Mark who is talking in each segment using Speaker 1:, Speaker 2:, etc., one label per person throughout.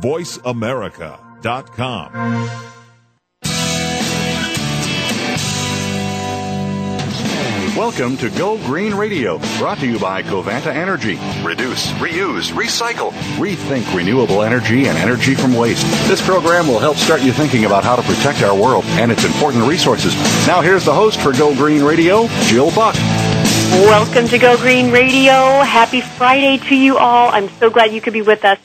Speaker 1: VoiceAmerica.com.
Speaker 2: Welcome to Go Green Radio, brought to you by Covanta Energy. Reduce, reuse, recycle, rethink renewable energy and energy from waste. This program will help start you thinking about how to protect our world and its important resources. Now, here's the host for Go Green Radio, Jill Buck.
Speaker 3: Welcome to Go Green Radio. Happy Friday to you all. I'm so glad you could be with us.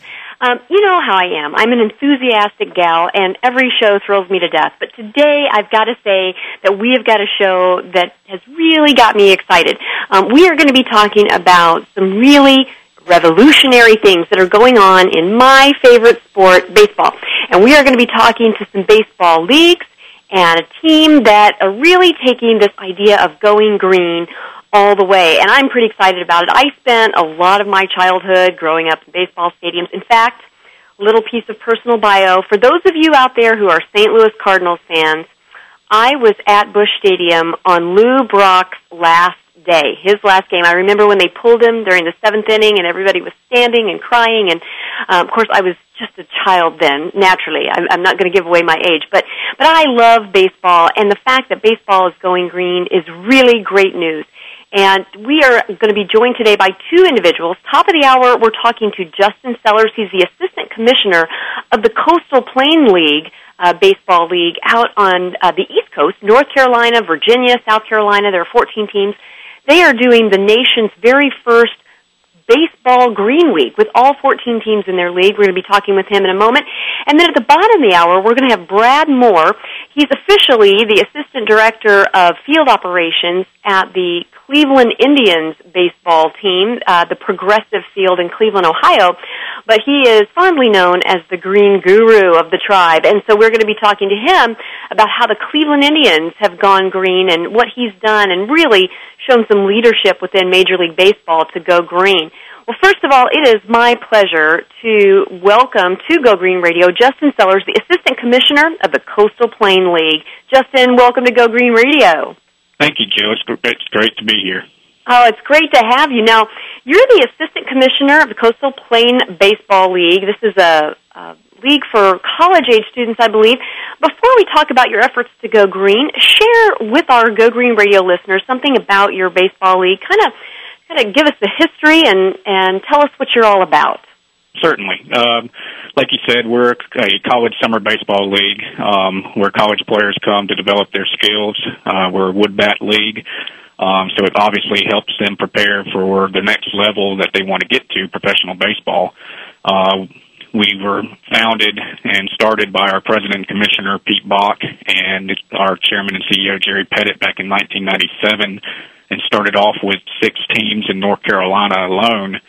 Speaker 3: Um, you know how I am. I'm an enthusiastic gal, and every show thrills me to death. But today, I've got to say that we have got a show that has really got me excited. Um, we are going to be talking about some really revolutionary things that are going on in my favorite sport, baseball. And we are going to be talking to some baseball leagues and a team that are really taking this idea of going green all the way. And I'm pretty excited about it. I spent a lot of my childhood growing up in baseball stadiums. In fact, little piece of personal bio. For those of you out there who are St. Louis Cardinals fans, I was at Busch Stadium on Lou Brock's last day, his last game. I remember when they pulled him during the seventh inning and everybody was standing and crying. And uh, of course, I was just a child then. Naturally, I'm, I'm not going to give away my age, but but I love baseball, and the fact that baseball is going green is really great news. And we are going to be joined today by two individuals. Top of the hour, we're talking to Justin Sellers. He's the assistant commissioner of the Coastal Plain League, uh, baseball league out on uh, the East Coast, North Carolina, Virginia, South Carolina. There are 14 teams. They are doing the nation's very first Baseball Green Week with all 14 teams in their league. We're going to be talking with him in a moment. And then at the bottom of the hour, we're going to have Brad Moore. He's officially the Assistant Director of Field Operations at the Cleveland Indians baseball team, uh, the Progressive Field in Cleveland, Ohio. But he is fondly known as the Green Guru of the tribe. And so we're going to be talking to him about how the Cleveland Indians have gone green and what he's done and really shown some leadership within Major League Baseball to go green. Well, first of all, it is my pleasure to welcome to Go Green Radio Justin Sellers, the Assistant Commissioner of the Coastal Plain League. Justin, welcome to Go Green Radio.
Speaker 4: Thank you, Joe. It's, it's great to be here.
Speaker 3: Oh, it's great to have you. Now, you're the Assistant Commissioner of the Coastal Plain Baseball League. This is a, a league for college age students, I believe. Before we talk about your efforts to go green, share with our Go Green Radio listeners something about your baseball league. Kind of kind of give us the history and and tell us what you're all about.
Speaker 4: Certainly. Um, like you said, we're a college summer baseball league um, where college players come to develop their skills. Uh, we're a wood bat league. Um, so it obviously helps them prepare for the next level that they want to get to, professional baseball. Uh, we were founded and started by our president and commissioner, Pete Bock, and our chairman and CEO, Jerry Petitt, back in 1997 and started off with six teams in North Carolina alone.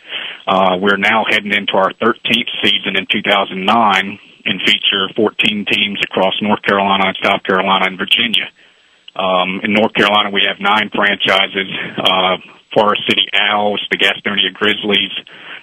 Speaker 4: Uh, we're now heading into our 13th season in 2009 and feature 14 teams across North Carolina, South Carolina, and Virginia. Um, in North Carolina, we have nine franchises, uh, Forest City Owls, the Gastonia Grizzlies,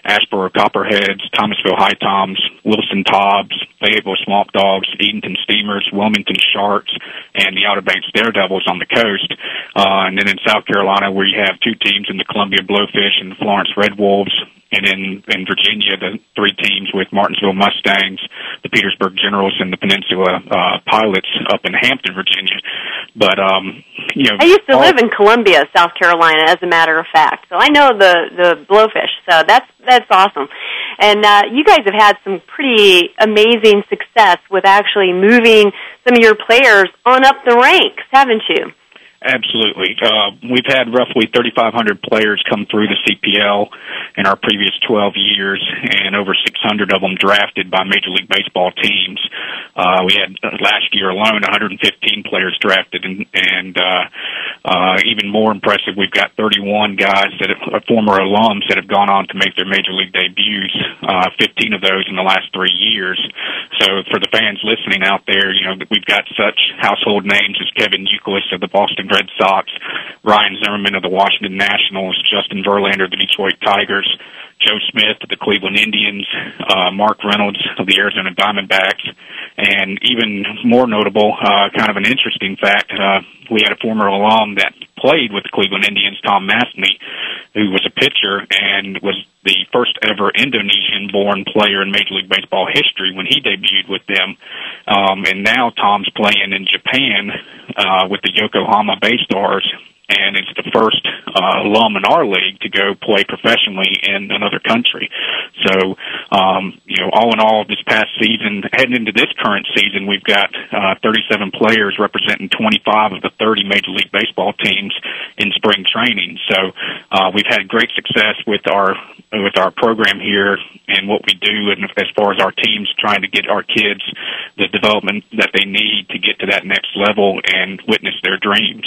Speaker 4: Asheboro Copperheads, Thomasville High Toms, Wilson Tobs, Fayetteville Swamp Dogs, Edenton Steamers, Wilmington Sharks, and the Outer Banks Daredevils on the coast. Uh, and then in South Carolina, we have two teams in the Columbia Blowfish and the Florence Red Wolves. And in, in Virginia, the three teams with Martinsville Mustangs, the Petersburg Generals, and the Peninsula uh, Pilots up in Hampton, Virginia. But um, you know,
Speaker 3: I used to all, live in Columbia, South Carolina, as a matter of fact, so I know the the Blowfish. So that's that's awesome. And uh, you guys have had some pretty amazing success with actually moving some of your players on up the ranks, haven't you?
Speaker 4: Absolutely. Uh, we've had roughly 3,500 players come through the CPL in our previous 12 years, and over 600 of them drafted by Major League Baseball teams. Uh, we had uh, last year alone 115 players drafted, and, and uh, uh, even more impressive, we've got 31 guys that are uh, former alums that have gone on to make their Major League debuts. Uh, 15 of those in the last three years. So for the fans listening out there, you know we've got such household names as Kevin Youkilis of the Boston Red Sox, Ryan Zimmerman of the Washington Nationals, Justin Verlander of the Detroit Tigers, Joe Smith of the Cleveland Indians, uh, Mark Reynolds of the Arizona Diamondbacks, and even more notable, uh, kind of an interesting fact, uh, we had a former alum that played with the Cleveland Indians, Tom Mastny, who was a pitcher and was the first ever Indonesian-born player in Major League Baseball history when he debuted with them. Um, and now Tom's playing in Japan uh, with the Yokohama Bay Stars and is the first uh, alum in our league to go play professionally in another country. So, um, you know, all in all, this past season, heading into this current season, we've got uh, 37 players representing 25 of the 30 Major League Baseball teams in spring training. So, uh, we've had great success with our with our program here and what we do, and as far as our teams trying to get our kids the development that they need to get to that next level and witness their dreams.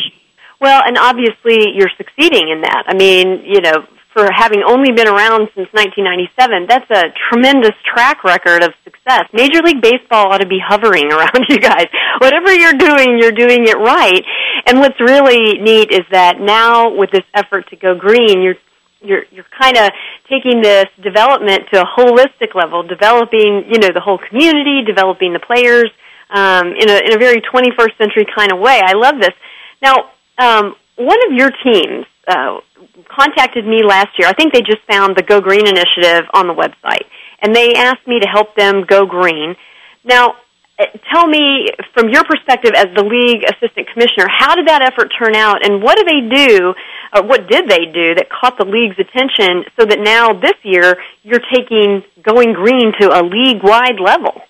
Speaker 3: Well, and obviously you're succeeding in that. I mean, you know, for having only been around since 1997, that's a tremendous track record of success. Major League Baseball ought to be hovering around you guys. Whatever you're doing, you're doing it right. And what's really neat is that now with this effort to go green, you're you're you're kind of taking this development to a holistic level, developing you know the whole community, developing the players um, in a in a very 21st century kind of way. I love this. Now, um, one of your teams uh, contacted me last year. I think they just found the Go Green initiative on the website, and they asked me to help them go green. Now, uh, tell me from your perspective as the league assistant commissioner, how did that effort turn out, and what do they do? What did they do that caught the league's attention so that now this year you're taking going green to a league wide level?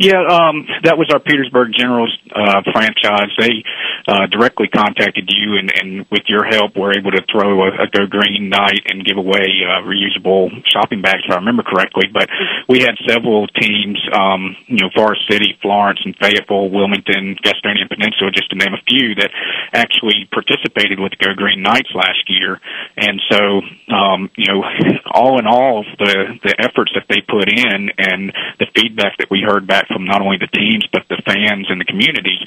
Speaker 4: Yeah, um, that was our Petersburg Generals uh, franchise. They uh, directly contacted you, and, and with your help, were able to throw a, a Go Green night and give away uh, reusable shopping bags, if I remember correctly. But we had several teams, um, you know, Forest City, Florence, and Fayetteville, Wilmington, Gastonia Peninsula, just to name a few, that actually participated with Go Green nights last year. And so, um, you know, all in all, the the efforts that they put in and the feedback that we heard back from not only the teams but the fans and the community.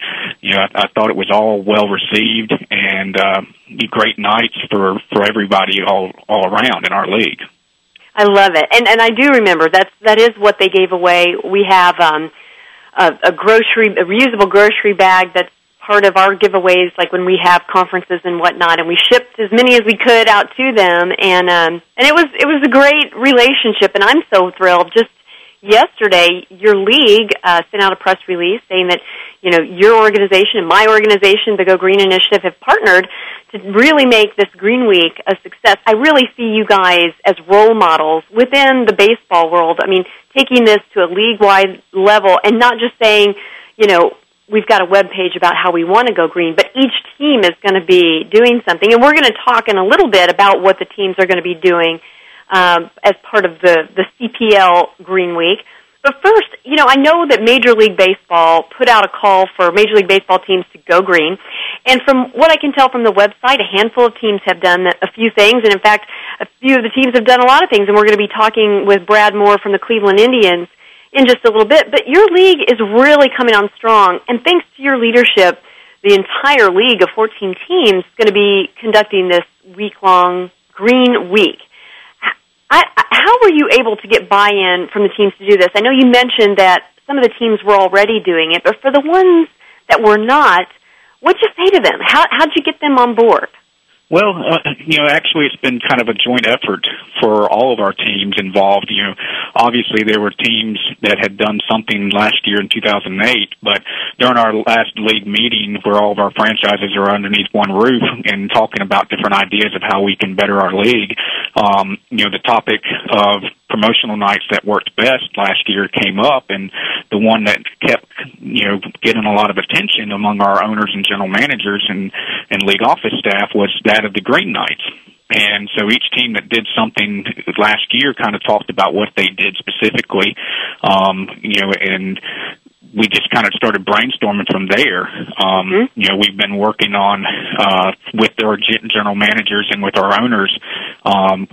Speaker 4: You know, I, I thought it was all well received and uh, great nights for for everybody all all around in our league.
Speaker 3: I love it, and and I do remember that's that is what they gave away. We have um, a, a grocery, a reusable grocery bag that's part of our giveaways, like when we have conferences and whatnot, and we shipped as many as we could out to them, and um, and it was it was a great relationship, and I'm so thrilled just yesterday, your league uh, sent out a press release saying that you know your organization and my organization, the Go Green Initiative, have partnered to really make this Green Week a success. I really see you guys as role models within the baseball world. I mean, taking this to a league-wide level and not just saying, you know, we've got a web page about how we want to go green, but each team is going to be doing something, and we're going to talk in a little bit about what the teams are going to be doing um, as part of the the CPL Green Week. But first, you know, I know that Major League Baseball put out a call for Major League Baseball teams to go green. And from what I can tell from the website, a handful of teams have done a few things. And in fact, a few of the teams have done a lot of things. And we're going to be talking with Brad Moore from the Cleveland Indians in just a little bit. But your league is really coming on strong. And thanks to your leadership, the entire league of 14 teams is going to be conducting this week long Green Week. I, how were you able to get buy-in from the teams to do this? I know you mentioned that some of the teams were already doing it, but for the ones that were not, what'd you say to them? How how'd you get them on board?
Speaker 4: Well, uh, you know, actually, it's been kind of a joint effort for all of our teams involved. You know, obviously there were teams that had done something last year in 2008, but during our last league meeting, where all of our franchises are underneath one roof and talking about different ideas of how we can better our league, um, you know, the topic of promotional nights that worked best last year came up, and the one that kept you know getting a lot of attention among our owners and general managers and and league office staff was that of the green nights. And so each team that did something last year kind of talked about what they did specifically, um, you know, and we just kind of started brainstorming from there. Um, mm-hmm. You know, we've been working on uh, with our general managers and with our owners, um,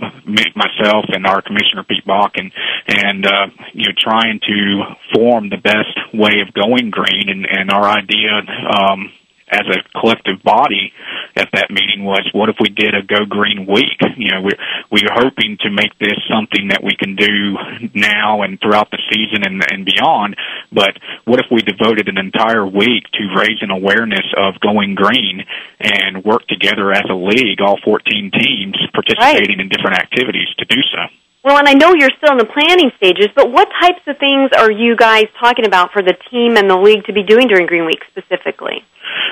Speaker 4: myself and our commissioner Pete Bock, and and uh, you know, trying to form the best way of going green. And, and our idea um, as a collective body at that meeting was, what if we did a Go Green Week? You know, we're we're hoping to make this something that we can do now and throughout the season and and beyond. But what if we devoted an entire week to raising awareness of going green and work together as a league, all 14 teams participating right. in different activities to do so?
Speaker 3: Well, and I know you're still in the planning stages, but what types of things are you guys talking about for the team and the league to be doing during Green Week specifically?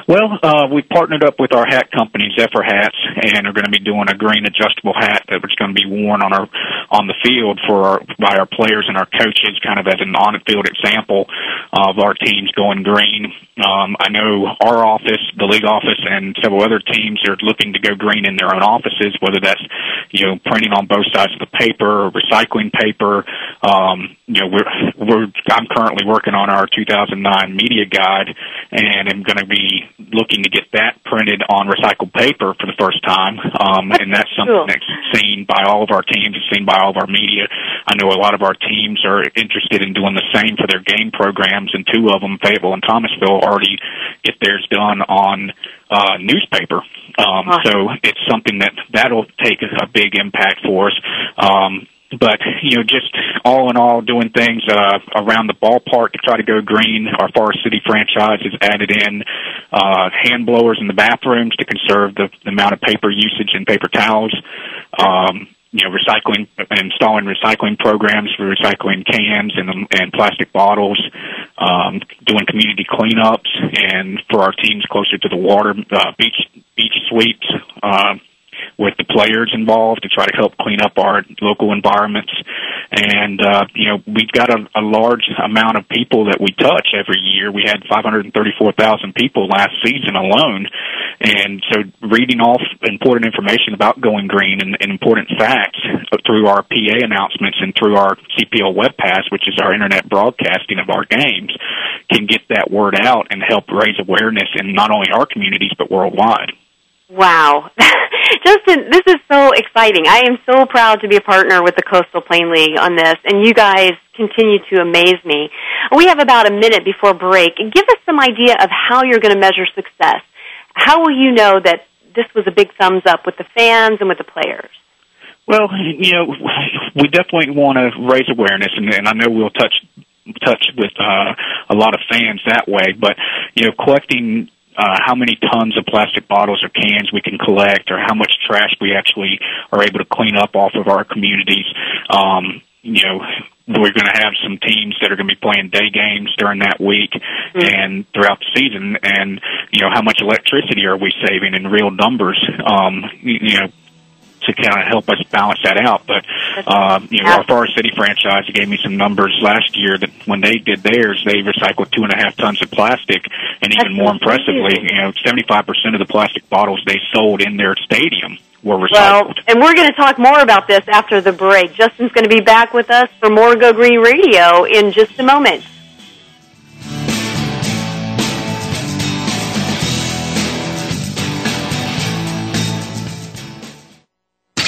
Speaker 4: Well, uh, we partnered up with our hat company, Zephyr Hats, and are going to be doing a green adjustable hat that was going to be worn on our on the field for our, by our players and our coaches, kind of as an on-field example of our teams going green. Um, I know our office, the league office, and several other teams are looking to go green in their own offices, whether that's you know printing on both sides of the paper or recycling paper. Um, you know, we're we're I'm currently working on our 2009 media guide, and I'm going to be looking to get that printed on recycled paper for the first time, um, and that's something cool. that's seen by all of our teams, it's seen by all of our media. I know a lot of our teams are interested in doing the same for their game programs, and two of them, Fayetteville and Thomasville, already get theirs done on uh, newspaper. Um, So it's something that that'll take a big impact for us. Um, but you know, just all in all, doing things uh, around the ballpark to try to go green. Our Forest City franchise has added in uh, hand blowers in the bathrooms to conserve the, the amount of paper usage and paper towels. Um, you know, recycling, installing recycling programs for recycling cans and and plastic bottles, um, doing community cleanups, and for our teams closer to the water, uh, beach beach sweeps. Uh, with the players involved to try to help clean up our local environments. And, uh, you know, we've got a, a large amount of people that we touch every year. We had 534,000 people last season alone. And so reading off important information about going green and, and important facts through our PA announcements and through our CPL web pass, which is our internet broadcasting of our games, can get that word out and help raise awareness in not only our communities but worldwide.
Speaker 3: Wow. Justin, this is so exciting. I am so proud to be a partner with the Coastal Plain League on this, and you guys continue to amaze me. We have about a minute before break. Give us some idea of how you're going to measure success. How will you know that this was a big thumbs up with the fans and with the players?
Speaker 4: Well, you know, we definitely want to raise awareness, and, and I know we'll touch touch with uh, a lot of fans that way. But you know, collecting uh, how many tons of plastic bottles or cans we can collect, or how much trash we actually are able to clean up off of our communities. Um, you know, we're going to have some teams that are going to be playing day games during that week mm-hmm. and throughout the season. And you know, how much electricity are we saving in real numbers? Um, you know, to kind of help us balance that out. But uh, you know, our Forest City franchise gave me some numbers last year that when they did theirs, they recycled two and a half tons of plastic, and even more impressively, you know, seventy five percent of the plastic bottles they sold in their stadium were recycled.
Speaker 3: Well, and we're going to talk more about this after the break. Justin's going to be back with us for more Go Green Radio in just a moment.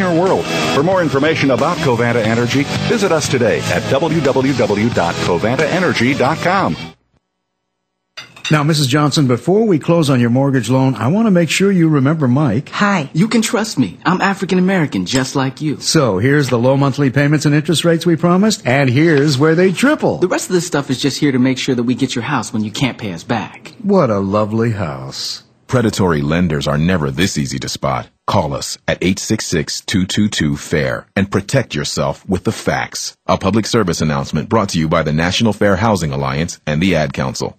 Speaker 2: cleaner world. For more information about Covanta Energy, visit us today at www.covantaenergy.com.
Speaker 5: Now, Mrs. Johnson, before we close on your mortgage loan, I want to make sure you remember Mike.
Speaker 6: Hi, you can trust me. I'm African American, just like you.
Speaker 5: So, here's the low monthly payments and interest rates we promised, and here's where they triple.
Speaker 6: The rest of this stuff is just here to make sure that we get your house when you can't pay us back.
Speaker 5: What a lovely house.
Speaker 7: Predatory lenders are never this easy to spot. Call us at 866-222-FAIR and protect yourself with the facts. A public service announcement brought to you by the National Fair Housing Alliance and the Ad Council.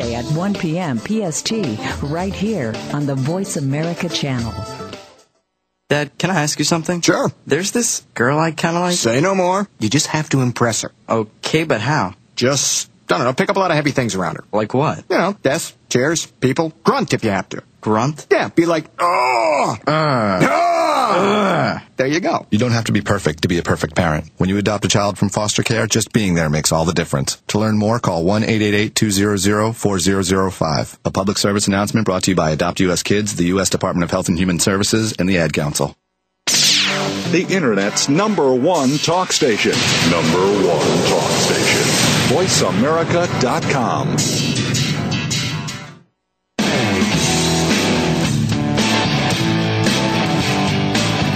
Speaker 8: at 1 p.m. PST, right here on the Voice America channel.
Speaker 9: Dad, can I ask you something?
Speaker 10: Sure.
Speaker 9: There's this girl I kind of like.
Speaker 10: Say no more. You just have to impress her.
Speaker 9: Okay, but how?
Speaker 10: Just, I don't know, pick up a lot of heavy things around her.
Speaker 9: Like what?
Speaker 10: You know, desks, chairs, people. Grunt if you have to.
Speaker 9: Grunt?
Speaker 10: Yeah, be like, oh!
Speaker 11: Uh.
Speaker 10: Oh! There you go.
Speaker 11: You don't have to be perfect to be a perfect parent. When you adopt a child from foster care, just being there makes all the difference. To learn more, call 1-888-200-4005. A public service announcement brought to you by Adopt U.S. Kids, the U.S. Department of Health and Human Services, and the Ad Council.
Speaker 2: The Internet's number one talk station. Number one talk station. VoiceAmerica.com.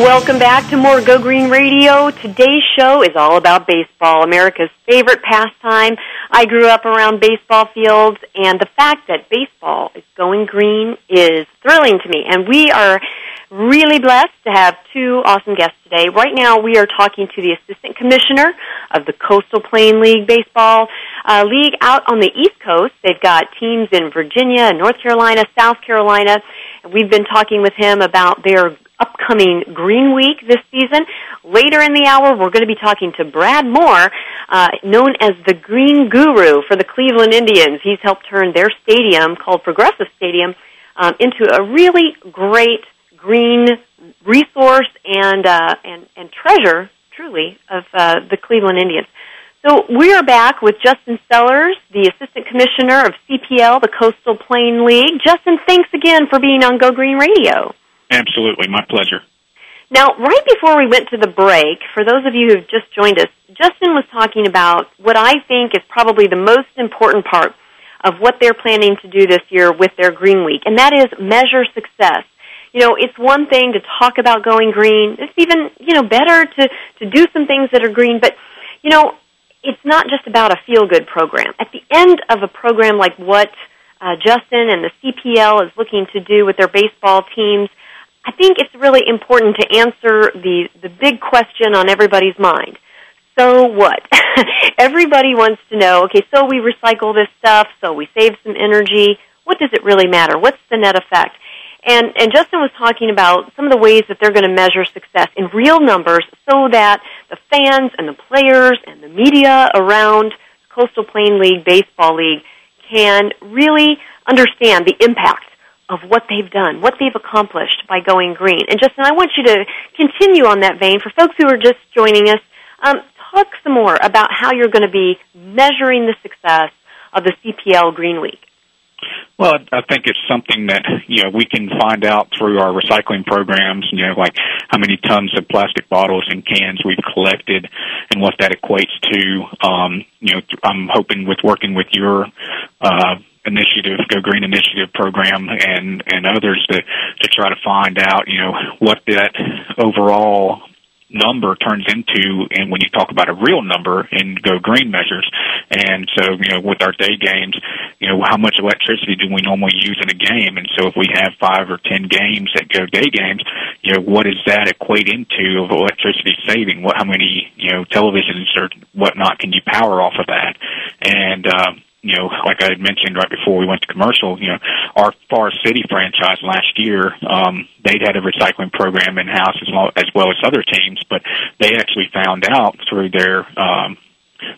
Speaker 3: Welcome back to more Go Green Radio. Today's show is all about baseball, America's favorite pastime. I grew up around baseball fields, and the fact that baseball is going green is thrilling to me. And we are really blessed to have two awesome guests today. Right now, we are talking to the Assistant Commissioner of the Coastal Plain League Baseball uh, League out on the East Coast. They've got teams in Virginia, North Carolina, South Carolina. We've been talking with him about their upcoming Green Week this season. Later in the hour, we're going to be talking to Brad Moore, uh, known as the Green Guru for the Cleveland Indians. He's helped turn their stadium, called Progressive Stadium, um, into a really great green resource and uh, and and treasure, truly, of uh, the Cleveland Indians. So we are back with Justin Sellers, the Assistant Commissioner of CPL, the Coastal Plain League. Justin, thanks again for being on Go Green Radio.
Speaker 4: Absolutely, my pleasure.
Speaker 3: Now, right before we went to the break, for those of you who've just joined us, Justin was talking about what I think is probably the most important part of what they're planning to do this year with their Green Week, and that is measure success. You know, it's one thing to talk about going green. It's even, you know, better to, to do some things that are green, but, you know, it's not just about a feel-good program. At the end of a program like what uh, Justin and the CPL is looking to do with their baseball teams, I think it's really important to answer the, the big question on everybody's mind. So what? Everybody wants to know, okay, so we recycle this stuff, so we save some energy. What does it really matter? What's the net effect? And, and Justin was talking about some of the ways that they're going to measure success in real numbers so that the fans and the players and the media around Coastal Plain League, Baseball League can really understand the impact of what they've done, what they've accomplished by going green. And Justin, I want you to continue on that vein. For folks who are just joining us, um, talk some more about how you're going to be measuring the success of the CPL Green Week.
Speaker 4: Well, I think it's something that you know we can find out through our recycling programs. You know, like how many tons of plastic bottles and cans we've collected, and what that equates to. Um, you know, I'm hoping with working with your uh, initiative, Go Green Initiative program, and and others to to try to find out, you know, what that overall number turns into and when you talk about a real number in go green measures and so you know with our day games you know, how much electricity do we normally use in a game? And so if we have five or ten games that go day games, you know, what does that equate into of electricity saving? What, how many, you know, televisions or whatnot can you power off of that? And, um, you know, like I had mentioned right before we went to commercial, you know, our Forest City franchise last year, um, they'd had a recycling program in house as well, as well as other teams, but they actually found out through their, um,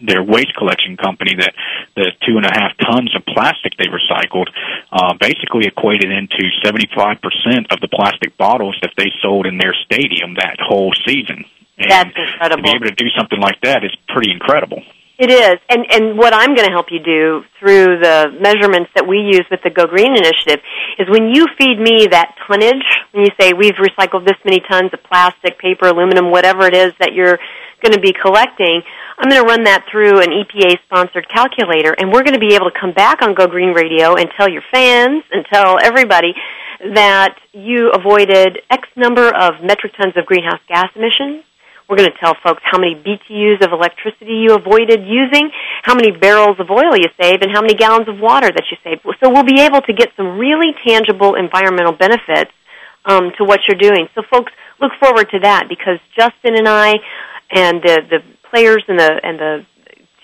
Speaker 4: their waste collection company that the two and a half tons of plastic they recycled uh, basically equated into 75% of the plastic bottles that they sold in their stadium that whole season. And
Speaker 3: That's incredible.
Speaker 4: To be able to do something like that is pretty incredible.
Speaker 3: It is, and and what I'm going to help you do through the measurements that we use with the Go Green initiative is when you feed me that tonnage, when you say we've recycled this many tons of plastic, paper, aluminum, whatever it is that you're going to be collecting, I'm going to run that through an EPA sponsored calculator, and we're going to be able to come back on Go Green Radio and tell your fans and tell everybody that you avoided X number of metric tons of greenhouse gas emissions we're going to tell folks how many BTUs of electricity you avoided using, how many barrels of oil you saved, and how many gallons of water that you saved. So we'll be able to get some really tangible environmental benefits um, to what you're doing. So folks, look forward to that because Justin and I and the, the players and the and the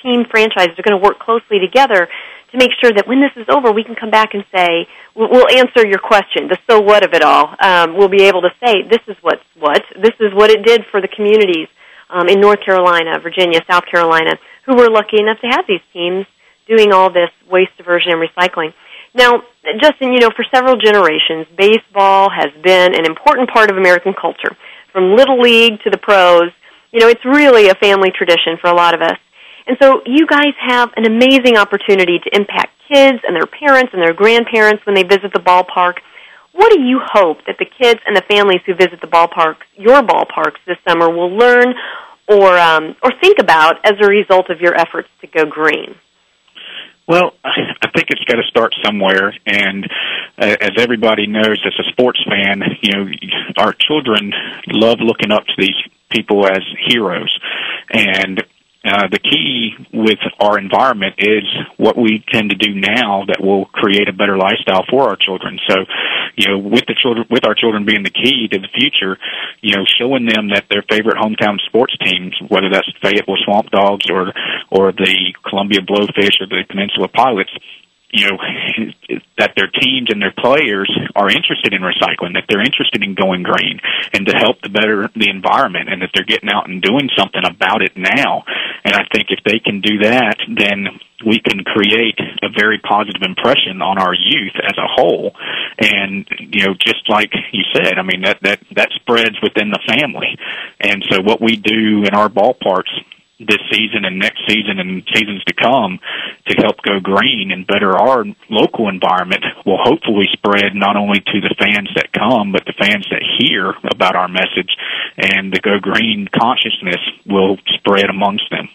Speaker 3: team franchises are going to work closely together to make sure that when this is over, we can come back and say, we'll answer your question, the so what of it all. Um, we'll be able to say, this is what's what, this is what it did for the communities um, in North Carolina, Virginia, South Carolina, who were lucky enough to have these teams doing all this waste diversion and recycling. Now, Justin, you know, for several generations, baseball has been an important part of American culture. From Little League to the pros, you know, it's really a family tradition for a lot of us. And so you guys have an amazing opportunity to impact kids and their parents and their grandparents when they visit the ballpark. What do you hope that the kids and the families who visit the ballparks, your ballparks this summer, will learn or um, or think about as a result of your efforts to go green?
Speaker 4: Well, I think it's got to start somewhere, and uh, as everybody knows, as a sports fan, you know, our children love looking up to these people as heroes, and uh, the key with our environment is what we tend to do now that will create a better lifestyle for our children. So, you know, with the children, with our children being the key to the future, you know, showing them that their favorite hometown sports teams, whether that's Fayetteville Swamp Dogs or or the Columbia Blowfish or the Peninsula Pilots, you know that their teams and their players are interested in recycling, that they're interested in going green, and to help the better the environment, and that they're getting out and doing something about it now. And I think if they can do that, then we can create a very positive impression on our youth as a whole. And you know, just like you said, I mean that that that spreads within the family. And so what we do in our ballparks this season and next season and seasons to come to help go green and better our local environment will hopefully spread not only to the fans that come but the fans that hear about our message and the go green consciousness will spread amongst them.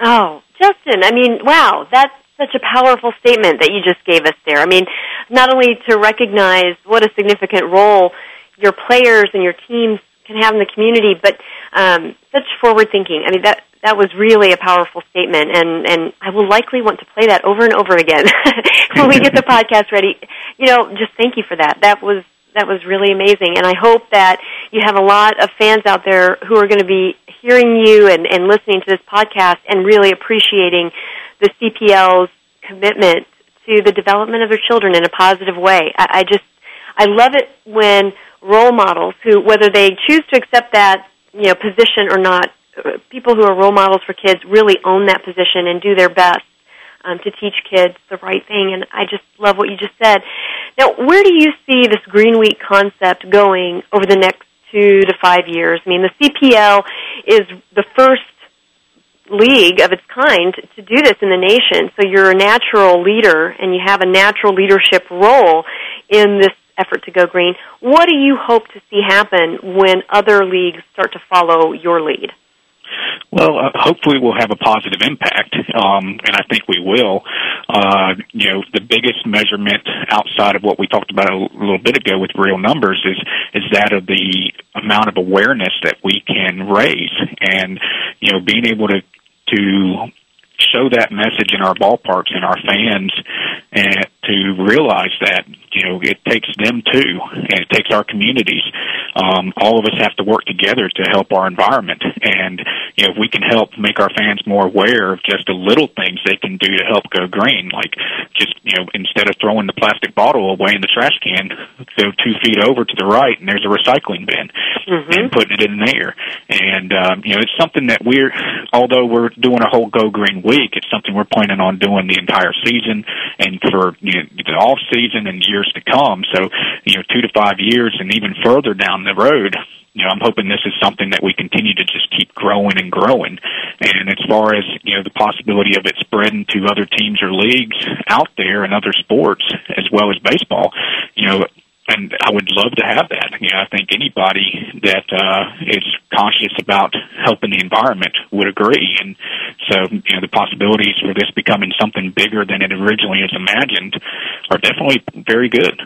Speaker 3: Oh, Justin, I mean, wow, that's such a powerful statement that you just gave us there. I mean, not only to recognize what a significant role your players and your teams can have in the community, but um, such forward thinking. I mean, that that was really a powerful statement, and and I will likely want to play that over and over again when we get the podcast ready. You know, just thank you for that. That was that was really amazing, and I hope that you have a lot of fans out there who are going to be hearing you and, and listening to this podcast and really appreciating the CPL's commitment to the development of their children in a positive way. I, I just I love it when role models who, whether they choose to accept that you know position or not, people who are role models for kids really own that position and do their best um, to teach kids the right thing. And I just love what you just said. Now, where do you see this Green Week concept going over the next two to five years? I mean, the CPL is the first league of its kind to do this in the nation. So you're a natural leader and you have a natural leadership role in this effort to go green. What do you hope to see happen when other leagues start to follow your lead?
Speaker 4: Well, uh, hopefully we'll have a positive impact, um, and I think we will. Uh, you know, the biggest measurement outside of what we talked about a little bit ago with real numbers is is that of the amount of awareness that we can raise, and you know, being able to to show that message in our ballparks and our fans and to realize that you know it takes them too, and it takes our communities. Um, all of us have to work together to help our environment, and you know if we can help make our fans more aware of just the little things they can do to help go green, like just you know instead of throwing the plastic bottle away in the trash can, go two feet over to the right and there's a recycling bin,
Speaker 3: Mm-hmm.
Speaker 4: and putting it in there. And um, you know it's something that we're although we're doing a whole Go Green week, it's something we're planning on doing the entire season and for you know, the off season and years to come. So, you know, two to five years and even further down the road, you know, I'm hoping this is something that we continue to just keep growing and growing. And as far as, you know, the possibility of it spreading to other teams or leagues out there and other sports as well as baseball, you know, and I would love to have that. You know, I think anybody that uh, is conscious about helping the environment would agree. And so, you know, the possibilities for this becoming something bigger than it originally is imagined are definitely very good.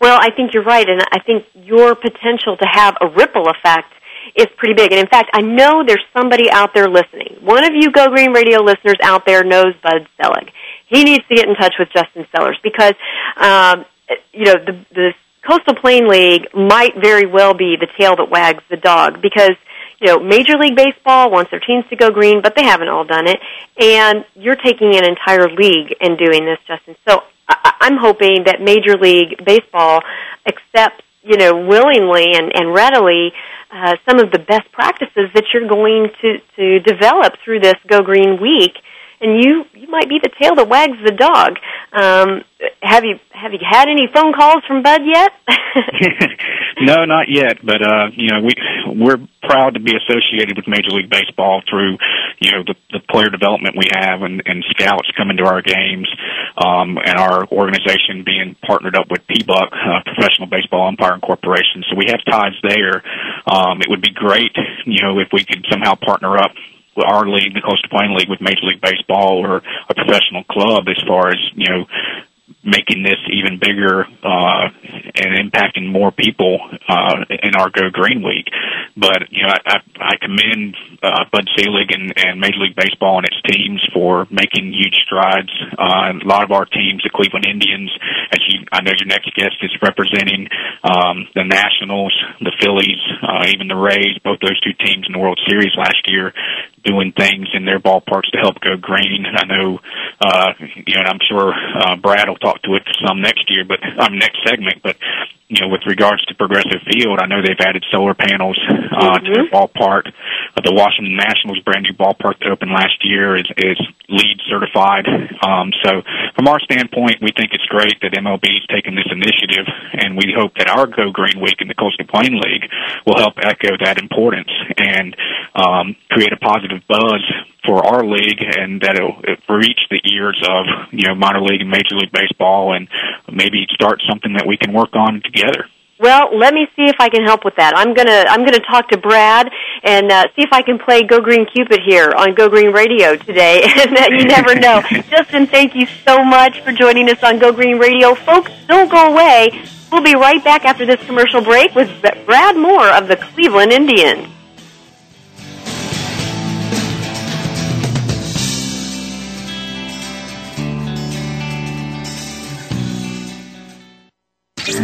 Speaker 3: Well, I think you're right, and I think your potential to have a ripple effect is pretty big. And in fact, I know there's somebody out there listening. One of you Go Green Radio listeners out there knows Bud Selig. He needs to get in touch with Justin Sellers because, um, you know, the, the Coastal Plain League might very well be the tail that wags the dog because you know Major League Baseball wants their teams to go green, but they haven't all done it, and you're taking an entire league and doing this, Justin. So I- I'm hoping that Major League Baseball accepts you know willingly and, and readily uh, some of the best practices that you're going to to develop through this Go Green Week and you you might be the tail that wags the dog. Um, have you have you had any phone calls from Bud yet?
Speaker 4: no, not yet. But uh, you know, we we're proud to be associated with Major League Baseball through you know the, the player development we have and, and scouts coming to our games, um, and our organization being partnered up with PBUC, uh, Professional Baseball Umpiring Corporation. So we have ties there. Um, it would be great, you know, if we could somehow partner up our league, the Coastal Plain League, with Major League Baseball or a professional club as far as you know making this even bigger uh, and impacting more people uh, in our Go Green Week. But you know, I, I commend uh, Bud Selig and, and Major League Baseball and its teams for making huge strides. Uh, a lot of our teams, the Cleveland Indians, as you, I know your next guest is representing um, the Nationals, the Phillies, uh, even the Rays. Both those two teams in the World Series last year, doing things in their ballparks to help go green. And I know, uh, you know, I'm sure uh, Brad will talk to it some next year, but I'm um, next segment. But you know, with regards to Progressive Field, I know they've added solar panels uh, to their ballpark. Uh, the Washington Nationals brand new ballpark that opened last year is is LEED certified. Um, so, from our standpoint, we think it's great that MLB is taking this initiative, and we hope that our Go Green Week in the Coastal Plain League will help echo that importance and um, create a positive buzz for our league, and that it'll, it'll reach the ears of you know minor league and major league baseball, and maybe start something that we can work on together.
Speaker 3: Well, let me see if I can help with that. I'm gonna I'm gonna talk to Brad and uh, see if I can play Go Green Cupid here on Go Green Radio today. and uh, you never know. Justin, thank you so much for joining us on Go Green Radio, folks. Don't go away. We'll be right back after this commercial break with Brad Moore of the Cleveland Indians.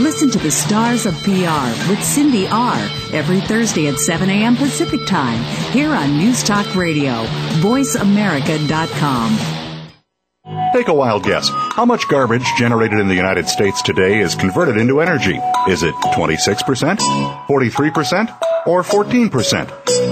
Speaker 8: Listen to the Stars of PR with Cindy R. every Thursday at 7 a.m. Pacific Time here on News Talk Radio, voiceamerica.com.
Speaker 2: Take a wild guess. How much garbage generated in the United States today is converted into energy? Is it 26%, 43%, or 14%?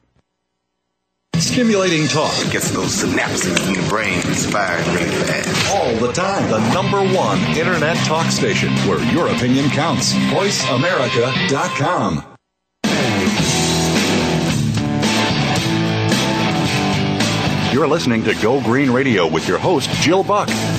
Speaker 12: Stimulating talk.
Speaker 13: It gets those synapses in the brain firing really fast.
Speaker 12: All the time. The number one internet talk station where your opinion counts. VoiceAmerica.com.
Speaker 2: You're listening to Go Green Radio with your host, Jill Buck.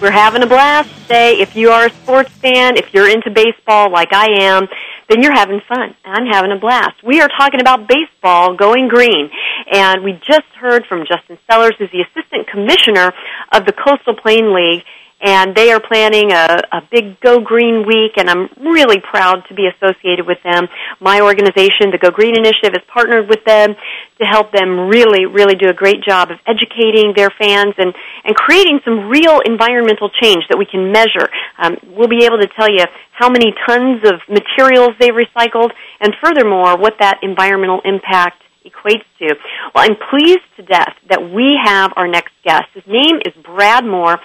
Speaker 3: We're having a blast today. If you are a sports fan, if you're into baseball like I am, then you're having fun. I'm having a blast. We are talking about baseball going green. And we just heard from Justin Sellers, who's the assistant commissioner of the Coastal Plain League. And they are planning a, a big Go Green week, and I'm really proud to be associated with them. My organization, the Go Green Initiative, has partnered with them to help them really, really do a great job of educating their fans and, and creating some real environmental change that we can measure. Um, we'll be able to tell you how many tons of materials they've recycled, and furthermore, what that environmental impact equates to. Well, I'm pleased to death that we have our next guest. His name is Brad Moore.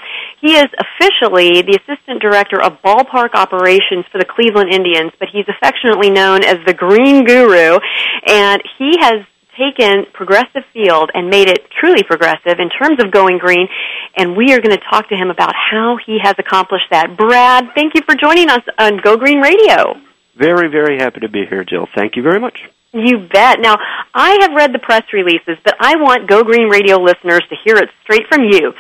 Speaker 3: He is officially the Assistant Director of Ballpark Operations for the Cleveland Indians, but he's affectionately known as the Green Guru, and he has taken Progressive Field and made it truly progressive in terms of going green, and we are going to talk to him about how he has accomplished that. Brad, thank you for joining us on Go Green Radio.
Speaker 14: Very, very happy to be here, Jill. Thank you very much.
Speaker 3: You bet. Now, I have read the press releases, but I want Go Green Radio listeners to hear it straight from you.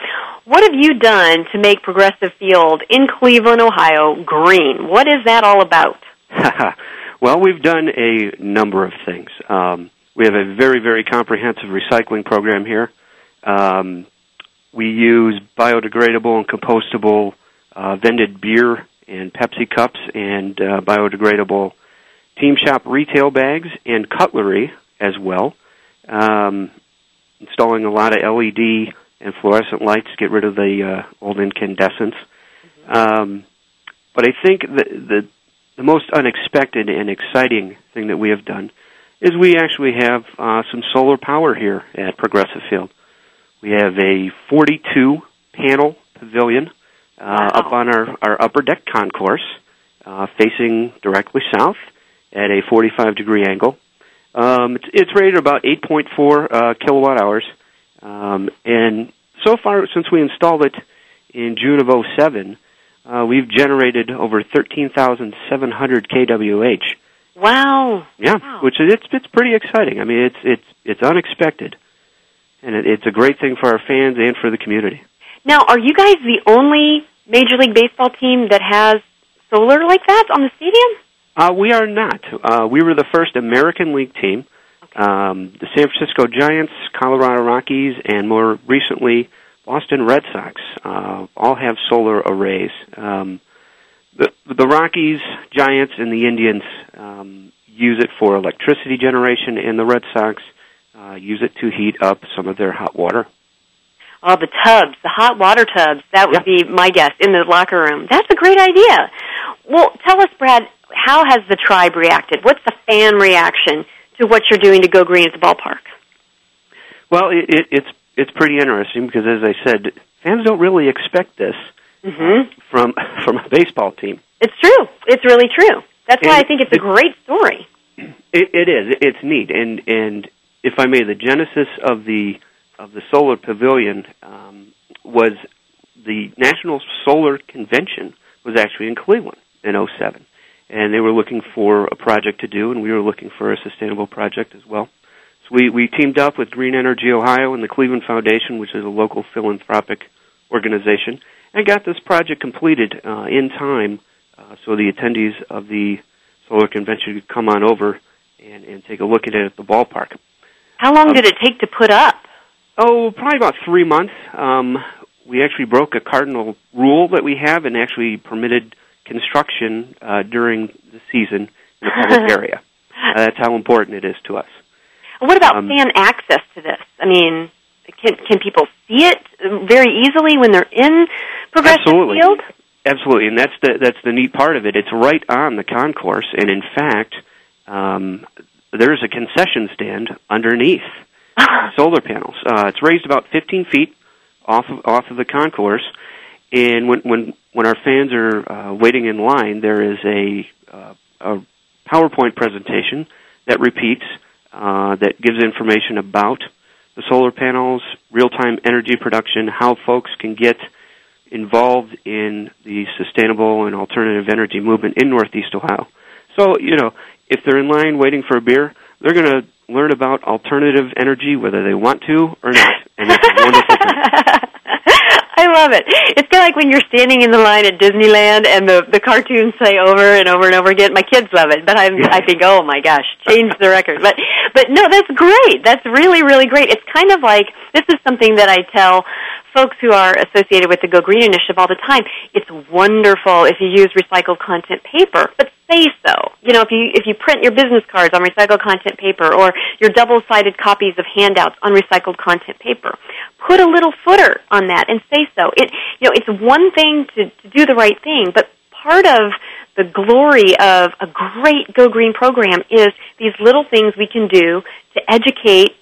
Speaker 3: What have you done to make Progressive Field in Cleveland, Ohio green? What is that all about?
Speaker 14: well, we've done a number of things. Um, we have a very, very comprehensive recycling program here. Um, we use biodegradable and compostable uh, vended beer and Pepsi cups and uh, biodegradable Team Shop retail bags and cutlery as well. Um, installing a lot of LED and fluorescent lights to get rid of the uh, old incandescents. Um, but I think the, the the most unexpected and exciting thing that we have done is we actually have uh, some solar power here at Progressive Field. We have a 42 panel pavilion uh, wow. up on our, our upper deck concourse, uh, facing directly south at a 45 degree angle. Um, it's, it's rated about 8.4 uh, kilowatt hours, um, and so far since we installed it in June of 07, uh, we've generated over 13,700 kWh.
Speaker 3: Wow!
Speaker 14: Yeah,
Speaker 3: wow.
Speaker 14: which is it's it's pretty exciting. I mean, it's it's it's unexpected, and it, it's a great thing for our fans and for the community.
Speaker 3: Now, are you guys the only Major League Baseball team that has solar like that on the stadium?
Speaker 14: Uh, we are not. Uh, we were the first American League team. Um, the San Francisco Giants, Colorado Rockies, and more recently, Boston Red Sox uh, all have solar arrays. Um, the, the Rockies, Giants, and the Indians um, use it for electricity generation, and the Red Sox uh, use it to heat up some of their hot water.
Speaker 3: Oh, the tubs, the hot water tubs. That would yeah. be my guess in the locker room. That's a great idea. Well, tell us, Brad, how has the tribe reacted? What's the fan reaction to what you're doing to go green at the ballpark?
Speaker 14: Well, it, it, it's it's pretty interesting because, as I said, fans don't really expect this
Speaker 3: mm-hmm.
Speaker 14: from from a baseball team.
Speaker 3: It's true. It's really true. That's
Speaker 14: and
Speaker 3: why I think it's a great story.
Speaker 14: It, it is. It's neat, and and if I may, the genesis of the of the solar pavilion um, was the National Solar Convention was actually in Cleveland in 07 and they were looking for a project to do, and we were looking for a sustainable project as well. So we, we teamed up with Green Energy Ohio and the Cleveland Foundation, which is a local philanthropic organization, and got this project completed uh, in time uh, so the attendees of the solar convention could come on over and, and take a look at it at the ballpark.
Speaker 3: How long did it take to put up?
Speaker 14: Oh, probably about three months. Um, we actually broke a cardinal rule that we have and actually permitted construction uh, during the season in the public area. Uh, that's how important it is to us.
Speaker 3: What about
Speaker 14: Um,
Speaker 3: fan access to this? I mean, can can people see it very easily when they're in Progressive
Speaker 14: Absolutely.
Speaker 3: Field?
Speaker 14: Absolutely, and that's the that's the neat part of it. It's right on the concourse, and in fact, um, there's a concession stand underneath solar panels. Uh, it's raised about 15 feet off of off of the concourse, and when when when our fans are uh, waiting in line, there is a uh, a PowerPoint presentation that repeats uh, that gives information about the solar panels, real time energy production, how folks can get involved in the sustainable and alternative energy movement in Northeast Ohio. So, you know, if they're in line waiting for a beer, they're going to learn about alternative energy whether they want to or not. And it's wonderful.
Speaker 3: I love it. It's kind of like when you're standing in the line at Disneyland and the the cartoons say over and over and over again. My kids love it, but I'm, I think, oh my gosh, change the record. But but no, that's great. That's really really great. It's kind of like this is something that I tell folks who are associated with the Go Green initiative all the time. It's wonderful if you use recycled content paper, but say so. You know, if you if you print your business cards on recycled content paper or your double-sided copies of handouts on recycled content paper, put a little footer on that and say so. It you know, it's one thing to, to do the right thing, but part of the glory of a great Go Green program is these little things we can do to educate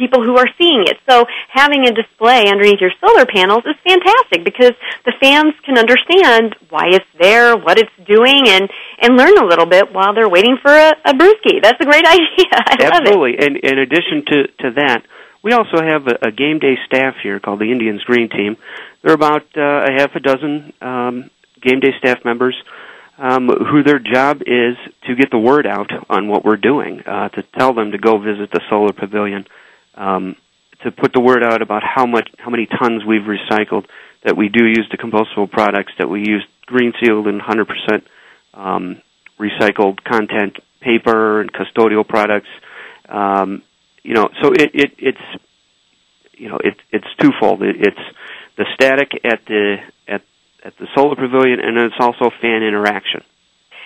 Speaker 3: people who are seeing it. So having a display underneath your solar panels is fantastic because the fans can understand why it's there, what it's doing, and and learn a little bit while they're waiting for a, a brewski. That's a great idea. I.
Speaker 14: Absolutely. And in addition to, to that, we also have a, a game day staff here called the Indians Green Team. There are about uh, a half a dozen um, game day staff members um, who their job is to get the word out on what we're doing, uh, to tell them to go visit the solar pavilion, um, to put the word out about how much, how many tons we've recycled, that we do use the compostable products, that we use green sealed and 100% um, recycled content paper and custodial products. Um, you know, so it, it it's you know it, it's twofold. It, it's the static at the at at the solar pavilion, and it's also fan interaction.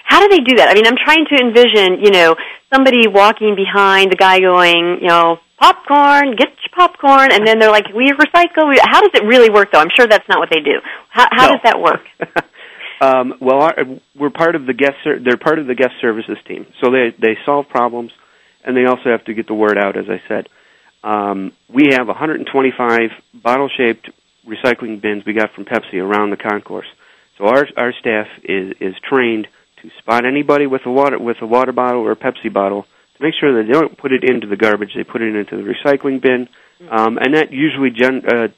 Speaker 3: How do they do that? I mean, I'm trying to envision, you know, somebody walking behind the guy going, you know, popcorn, get your popcorn, and then they're like, we recycle. We, how does it really work, though? I'm sure that's not what they do. How, how
Speaker 14: No.
Speaker 3: does that work?
Speaker 14: Um, well, our, we're part of the guest. Ser- they're part of the guest services team, so they they solve problems, and they also have to get the word out. As I said, um, we have 125 bottle-shaped recycling bins we got from Pepsi around the concourse. So our our staff is is trained to spot anybody with a water with a water bottle or a Pepsi bottle to make sure that they don't put it into the garbage. They put it into the recycling bin, um, and that usually gen- uh,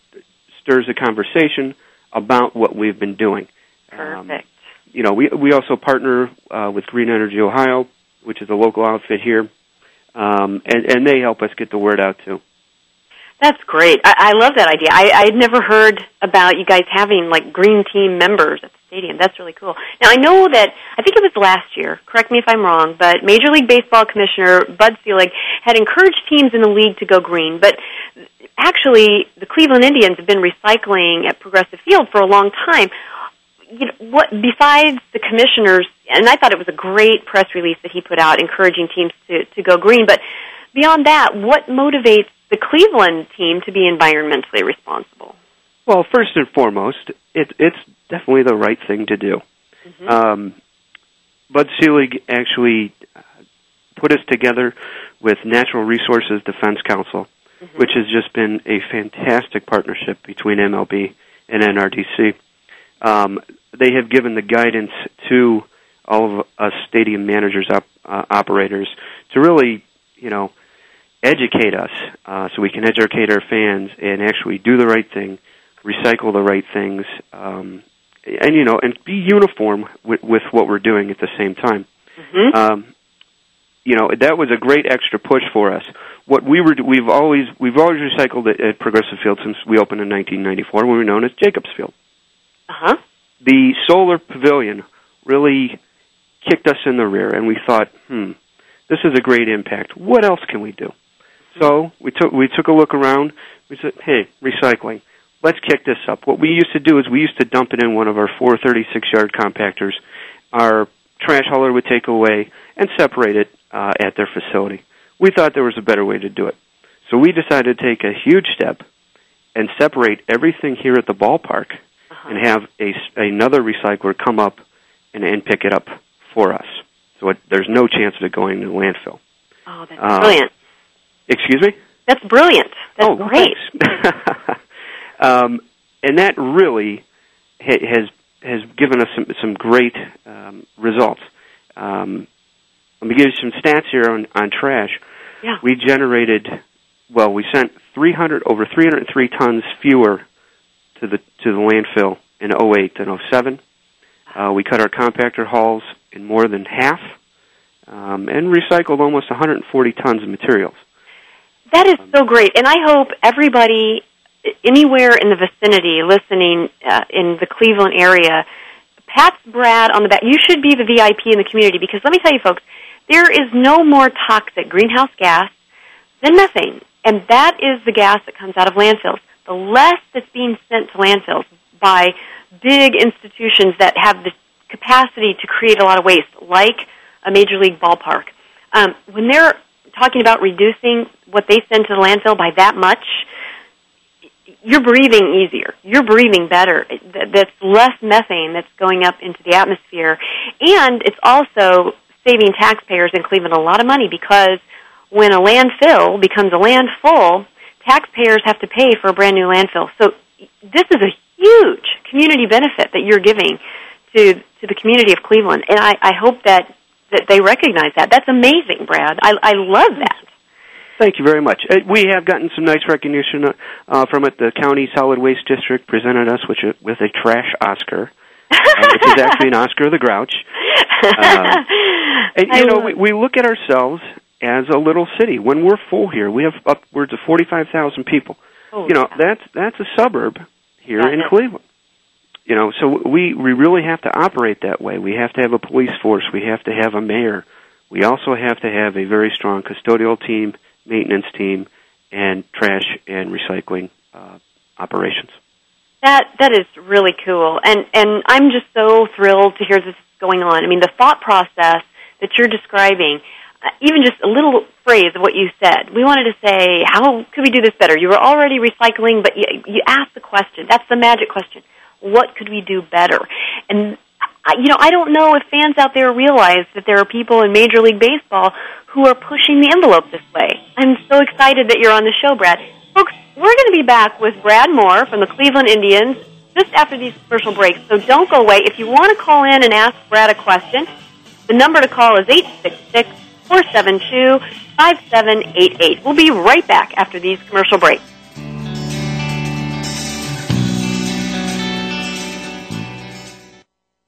Speaker 14: stirs a conversation about what we've been doing. Um,
Speaker 3: Perfect.
Speaker 14: you know, we we also partner uh, with Green Energy Ohio, which is a local outfit here, um, and and they help us get the word out too.
Speaker 3: That's great. I, I love that idea. I, I had never heard about you guys having like green team members at the stadium. That's really cool. Now I know that I think it was last year. Correct me if I'm wrong, but Major League Baseball Commissioner Bud Selig had encouraged teams in the league to go green. But actually, the Cleveland Indians have been recycling at Progressive Field for a long time. You know, what besides the commissioners? And I thought it was a great press release that he put out, encouraging teams to to go green. But beyond that, what motivates the Cleveland team to be environmentally responsible?
Speaker 14: Well, first and foremost, it, it's definitely the right thing to do. Um, Bud Selig actually uh, put us together with Natural Resources Defense Council, which has just been a fantastic partnership between MLB and NRDC. Um, they have given the guidance to all of us stadium managers, op, uh, operators, to really, you know, educate us uh, so we can educate our fans and actually do the right thing, recycle the right things, um, and you know, and be uniform with, with what we're doing at the same time. Um, you know, that was a great extra push for us. What we were, we've always, we've always recycled at, at Progressive Field since we opened in 1994, when we were known as Jacobs Field.
Speaker 3: Uh-huh.
Speaker 14: The solar pavilion really kicked us in the rear, and we thought, hmm, this is a great impact. What else can we do? So we took we took a look around. We said, hey, recycling. Let's kick this up. What we used to do is we used to dump it in one of our 436 yard compactors. Our trash hauler would take away and separate it uh, at their facility. We thought there was a better way to do it. So we decided to take a huge step and separate everything here at the ballpark
Speaker 3: Uh-huh.
Speaker 14: and have a, another recycler come up and, and pick it up for us. So it, there's no chance of it going to the landfill.
Speaker 3: Oh, that's
Speaker 14: Uh,
Speaker 3: brilliant.
Speaker 14: Excuse me?
Speaker 3: That's brilliant. That's
Speaker 14: oh,
Speaker 3: great.
Speaker 14: um, and that really ha- has has given us some some great um, results. Um, let me give you some stats here on on trash.
Speaker 3: Yeah.
Speaker 14: We generated, well, we sent 300 over 303 tons fewer to the to the landfill in 08 than 07. Uh, we cut our compactor hauls in more than half, um, and recycled almost 140 tons of materials.
Speaker 3: That is so great, and I hope everybody anywhere in the vicinity listening uh, in the Cleveland area pats Brad on the back. You should be the VIP in the community because let me tell you, folks, there is no more toxic greenhouse gas than methane, and that is the gas that comes out of landfills. The less that's being sent to landfills by big institutions that have the capacity to create a lot of waste, like a major league ballpark. Um, when they're talking about reducing what they send to the landfill by that much, you're breathing easier. You're breathing better. That's less methane that's going up into the atmosphere. And it's also saving taxpayers in Cleveland a lot of money because when a landfill becomes a landfull, taxpayers have to pay for a brand new landfill. So this is a huge community benefit that you're giving to to the community of Cleveland, and I, I hope that that they recognize that. That's amazing, Brad. I I love that.
Speaker 14: Thank you very much. Uh, we have gotten some nice recognition uh, uh, from it. The county solid waste district presented us with a, with a trash Oscar, uh, which is actually an Oscar of the Grouch. Uh, and you know, we, we look at ourselves as a little city. When we're full here, we have upwards of forty-five thousand people.
Speaker 3: Holy
Speaker 14: you know,
Speaker 3: cow.
Speaker 14: that's that's a suburb here
Speaker 3: Got
Speaker 14: in. Cleveland. You know, so we we really have to operate that way. We have to have a police force. We have to have a mayor. We also have to have a very strong custodial team, maintenance team, and trash and recycling uh, operations.
Speaker 3: That that is really cool, and and I'm just so thrilled to hear this going on. I mean, the thought process that you're describing, uh, even just a little phrase of what you said. We wanted to say, how could we do this better? You were already recycling, but you you asked the question. That's the magic question. What could we do better? And you know, I don't know if fans out there realize that there are people in Major League Baseball who are pushing the envelope this way. I'm so excited that you're on the show, Brad. Folks, we're going to be back with Brad Moore from the Cleveland Indians just after these commercial breaks. So don't go away. If you want to call in and ask Brad a question, the number to call is 866 472 5788. We'll be right back after these commercial breaks.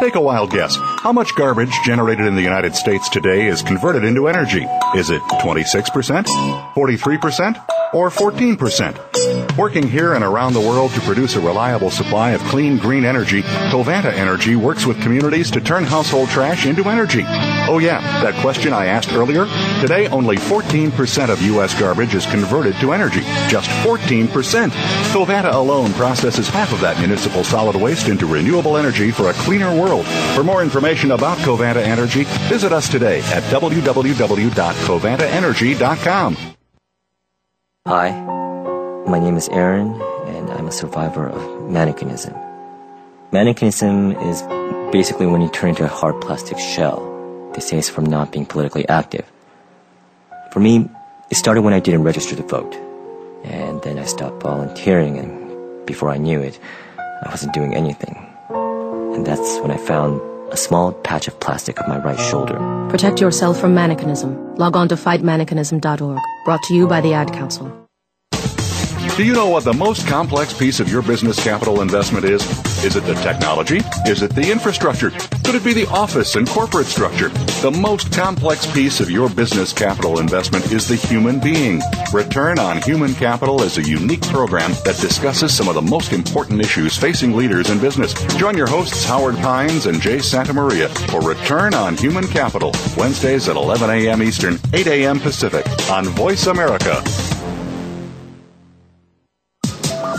Speaker 2: Take a wild guess. How much garbage generated in the United States today is converted into energy? Is it 26%, 43%, or 14%? Working here and around the world to produce a reliable supply of clean, green energy, Covanta Energy works with communities to turn household trash into energy. Oh yeah, that question I asked earlier? Today, only 14% of U.S. garbage is converted to energy. Just 14%. Covanta alone processes half of that municipal solid waste into renewable energy for a cleaner world. For more information about Covanta Energy, visit us today at www.covantaenergy.com.
Speaker 15: Hi, my name is Aaron, and I'm a survivor of mannequinism. Mannequinism is basically when you turn into a hard plastic shell. Say it's from not being politically active. For me, it started when I didn't register to vote, and then I stopped volunteering, and before I knew it, I wasn't doing anything. And that's when I found a small patch of plastic on my right shoulder.
Speaker 16: Protect yourself from mannequinism. Log on to fightmannequinism.org. Brought to you by the Ad Council.
Speaker 2: Do you know what the most complex piece of your business capital investment is? Is it the technology? Is it the infrastructure? Could it be the office and corporate structure? The most complex piece of your business capital investment is the human being. Return on Human Capital is a unique program that discusses some of the most important issues facing leaders in business. Join your hosts Howard Pines and Jay Santamaria for Return on Human Capital, Wednesdays at 11 a.m. Eastern, 8 a.m. Pacific on Voice America.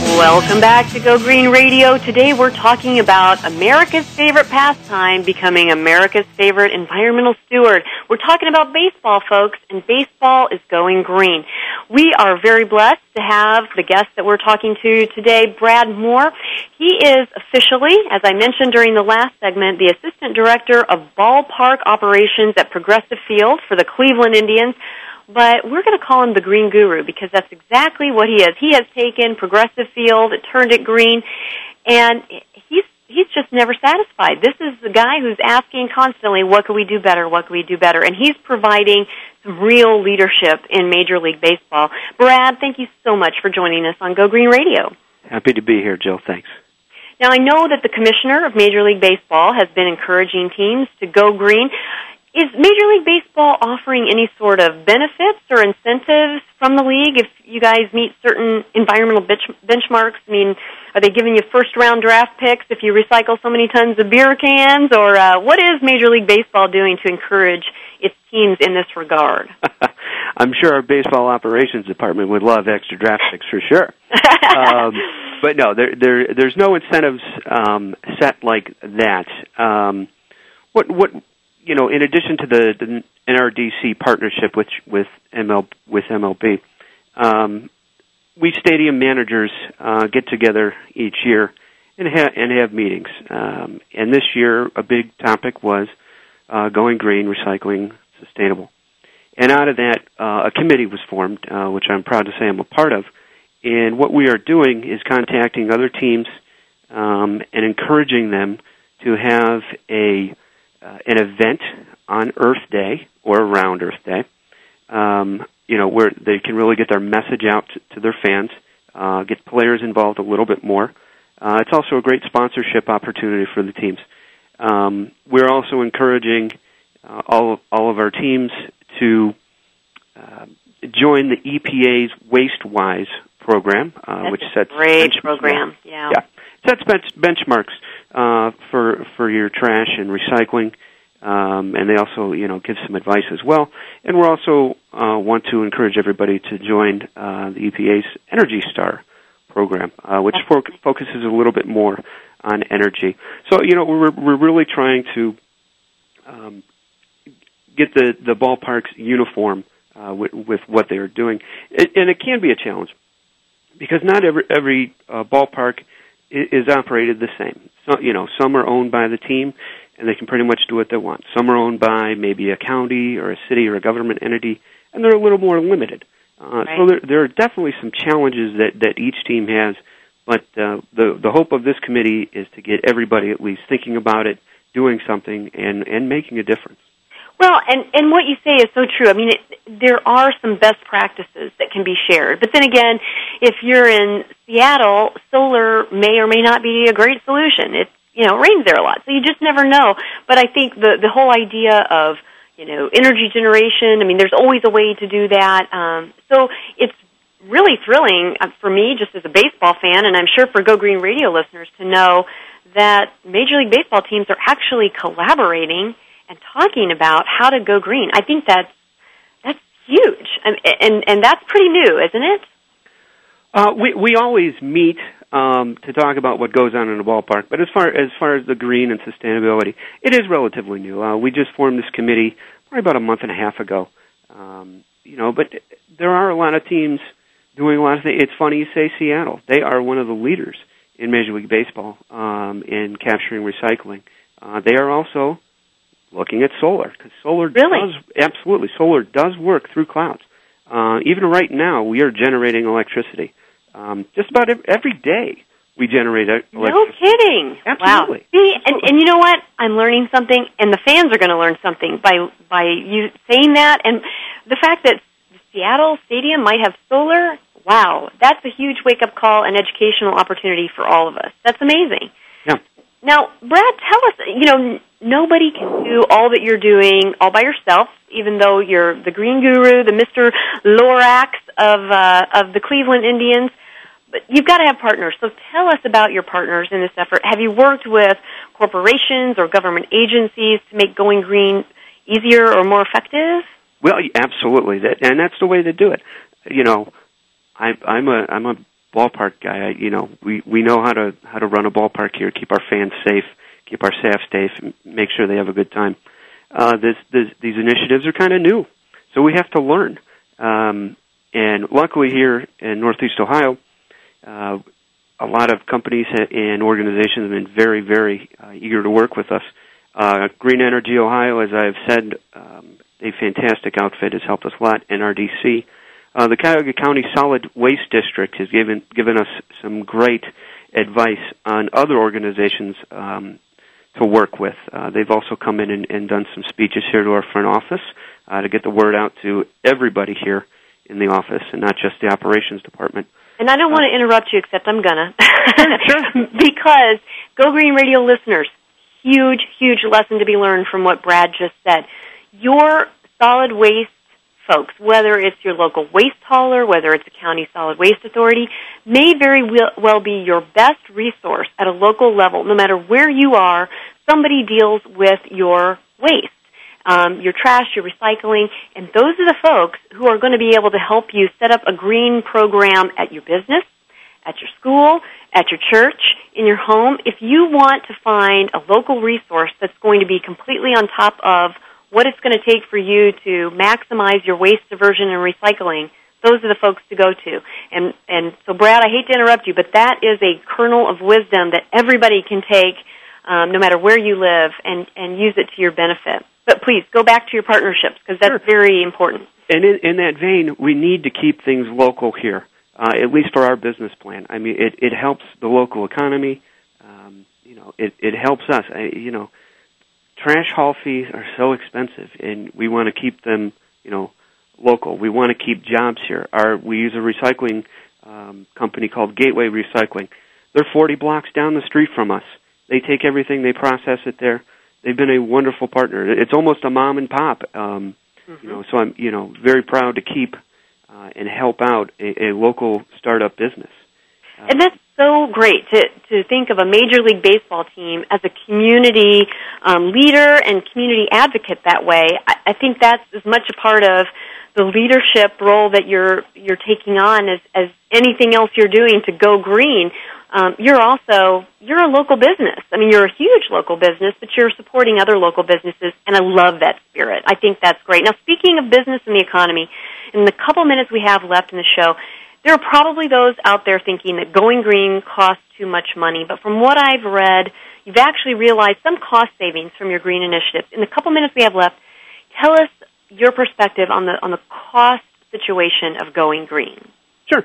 Speaker 3: Welcome back to Go Green Radio. Today we're talking about America's favorite pastime becoming America's favorite environmental steward. We're talking about baseball, folks, and baseball is going green. We are very blessed to have the guest that we're talking to today, Brad Moore. He is officially, as I mentioned during the last segment, the Assistant Director of Ballpark Operations at Progressive Field for the Cleveland Indians but we're going to call him the Green Guru because that's exactly what he is. He has taken Progressive Field, turned it green, and he's he's just never satisfied. This is the guy who's asking constantly, "What can we do better? What can we do better?" And he's providing some real leadership in Major League Baseball. Brad, thank you so much for joining us on Go Green Radio.
Speaker 14: Happy to be here, Jill. Thanks.
Speaker 3: Now, I know that the commissioner of Major League Baseball has been encouraging teams to go green. Is Major League Baseball offering any sort of benefits or incentives from the league if you guys meet certain environmental bench- benchmarks? I mean, are they giving you first round draft picks if you recycle so many tons of beer cans? Or uh, what is Major League Baseball doing to encourage its teams in this regard?
Speaker 14: I'm sure our baseball operations department would love extra draft picks for sure. um, but no, there, there, there's no incentives um, set like that. Um, what, what you know, in addition to the, the NRDC partnership with with ML with MLB, um, we stadium managers uh, get together each year and and have meetings. Um, and this year, a big topic was uh, going green, recycling, sustainable. And out of that, uh, a committee was formed, uh, which I'm proud to say I'm a part of. And what we are doing is contacting other teams um, and encouraging them to have a uh, an event on Earth Day or around Earth Day, um, you know, where they can really get their message out to, to their fans, uh, get players involved a little bit more. Uh, it's also a great sponsorship opportunity for the teams. Um, we're also encouraging uh, all of, all of our teams to uh, join the EPA's WasteWise program, uh, which sets
Speaker 3: great program. Yeah.
Speaker 14: yeah, sets bench- benchmarks uh, for for your trash and recycling, um, and they also you know give some advice as well. And we also uh, want to encourage everybody to join uh, the EPA's Energy Star program, uh, which fo- focuses a little bit more on energy. So you know we're we're really trying to um, get the the ballparks uniform uh, with, with what they are doing, it, and it can be a challenge because not every every uh, ballpark is operated the same. So, you know, some are owned by the team, and they can pretty much do what they want. Some are owned by maybe a county or a city or a government entity, and they're a little more limited. Uh, So there, there are definitely some challenges that that each team has. But uh, the the hope of this committee is to get everybody at least thinking about it, doing something, and and making a difference.
Speaker 3: Well, and and what you say is so true. I mean, it, there are some best practices that can be shared. But then again, if you're in Seattle, solar may or may not be a great solution. It's you know, it rains there a lot, so you just never know. But I think the the whole idea of you know energy generation. I mean, there's always a way to do that. Um, so it's really thrilling uh, for me, just as a baseball fan, and I'm sure for Go Green Radio listeners to know that Major League Baseball teams are actually collaborating and talking about how to go green. I think that's that's huge, and and, and that's pretty new, isn't it?
Speaker 14: Uh, we we always meet um, to talk about what goes on in the ballpark, but as far as far as the green and sustainability, it is relatively new. Uh, we just formed this committee probably about a month and a half ago. Um, you know, but there are a lot of teams doing a lot of things. It's funny you say Seattle; they are one of the leaders in Major League Baseball um, in capturing recycling. Uh, they are also looking at solar because solar
Speaker 3: really?
Speaker 14: does absolutely solar does work through clouds. Uh, even right now, we are generating electricity. Um, just about every day, we generate electricity.
Speaker 3: No kidding.
Speaker 14: Absolutely.
Speaker 3: Wow. See, and, and you know what? I'm learning something, and the fans are going to learn something by by you saying that, and the fact that Seattle Stadium might have solar. Wow, that's a huge wake up call and educational opportunity for all of us. That's amazing.
Speaker 14: Yeah.
Speaker 3: Now, Brad, tell us. You know, nobody can do all that you're doing all by yourself. Even though you're the green guru, the Mister Lorax of uh, of the Cleveland Indians, but you've got to have partners. So tell us about your partners in this effort. Have you worked with corporations or government agencies to make going green easier or more effective?
Speaker 14: Well, absolutely, that, and that's the way to do it. You know, I, I'm a I'm a ballpark guy. I, you know, we we know how to how to run a ballpark here, keep our fans safe, keep our staff safe, and make sure they have a good time. Uh, this, this these initiatives are kind of new, so we have to learn. Um, and luckily, here in Northeast Ohio, uh, a lot of companies and organizations have been very, very uh, eager to work with us. Uh, Green Energy Ohio, as I've said, um, a fantastic outfit, has helped us a lot. NRDC. Uh, the Cuyahoga County Solid Waste District has given given us some great advice on other organizations um, to work with. Uh, they've also come in and, and done some speeches here to our front office uh, to get the word out to everybody here in the office and not just the operations department.
Speaker 3: And I don't want to interrupt you, except I'm gonna, because Go Green Radio listeners, huge, huge lesson to be learned from what Brad just said. Your solid waste folks, whether it's your local waste hauler, whether it's a county solid waste authority, may very well be your best resource at a local level. No matter where you are, somebody deals with your waste. Um, your trash, your recycling, and those are the folks who are going to be able to help you set up a green program at your business, at your school, at your church, in your home. If you want to find a local resource that's going to be completely on top of what it's going to take for you to maximize your waste diversion and recycling, those are the folks to go to. And and so, Brad, I hate to interrupt you, but that is a kernel of wisdom that everybody can take, um, no matter where you live, and and use it to your benefit. But please go back to your partnerships because that's very important.
Speaker 14: And in, in that vein, we need to keep things local here, uh, at least for our business plan. I mean, it, it helps the local economy. Um, you know, it, it helps us. I, you know, trash haul fees are so expensive, and we want to keep them, you know, local. We want to keep jobs here. Our we use a recycling um, company called Gateway Recycling. They're 40 blocks down the street from us. They take everything, they process it there. They've been a wonderful partner. It's almost a mom and pop. Um, You know, so I'm you know very proud to keep uh, and help out a, a local startup business.
Speaker 3: And that's so great to to think of a major league baseball team as a community um, leader and community advocate that way. I, I think that's as much a part of the leadership role that you're you're taking on as as anything else you're doing to go green. Um, you're also you're a local business. I mean, you're a huge local business, but you're supporting other local businesses, and I love that spirit. I think that's great. Now, speaking of business and the economy, in the couple minutes we have left in the show, there are probably those out there thinking that going green costs too much money, but from what I've read, you've actually realized some cost savings from your green initiatives. In the couple minutes we have left, tell us your perspective on the on the cost situation of going green.
Speaker 14: Sure.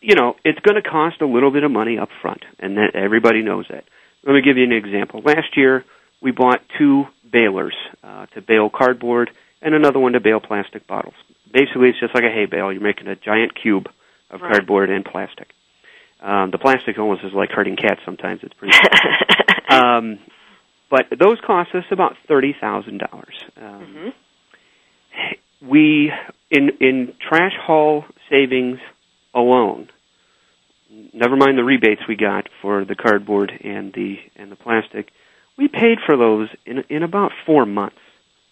Speaker 14: You know, it's going to cost a little bit of money up front, and that everybody knows that. Let me give you an example. Last year, we bought two balers uh, to bale cardboard and another one to bale plastic bottles. Basically, it's just like a hay bale. You're making a giant cube of
Speaker 3: Right.
Speaker 14: cardboard and plastic. Um, the plastic almost is like hurting cats sometimes. It's pretty. um, but those cost us about thirty thousand dollars. Um, we in in trash haul savings alone never mind the rebates we got for the cardboard and the and the plastic we paid for those in in about 4 months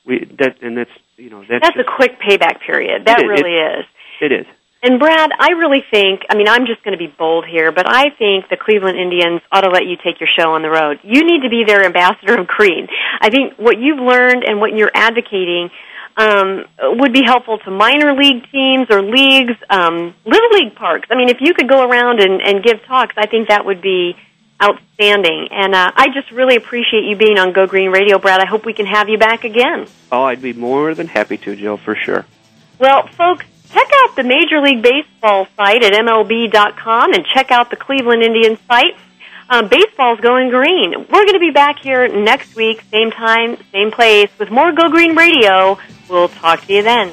Speaker 14: we that and that's you know that's,
Speaker 3: That's a quick payback period. That
Speaker 14: It is.
Speaker 3: really is.
Speaker 14: it is.
Speaker 3: And Brad, I really think, I mean, I'm just going to be bold here, but I think the Cleveland Indians ought to let you take your show on the road. You need to be their ambassador of green. I think what you've learned and what you're advocating um, would be helpful to minor league teams or leagues, um, little league parks. I mean, if you could go around and, and give talks, I think that would be outstanding. And uh, I just really appreciate you being on Go Green Radio, Brad. I hope we can have you back again.
Speaker 14: Oh, I'd be more than happy to, Jill, for sure.
Speaker 3: Well, folks, check out the Major League Baseball site at MLB.com and check out the Cleveland Indians site. Um, baseball's going green. We're going to be back here next week, same time, same place, with more Go Green Radio. We'll talk to you then.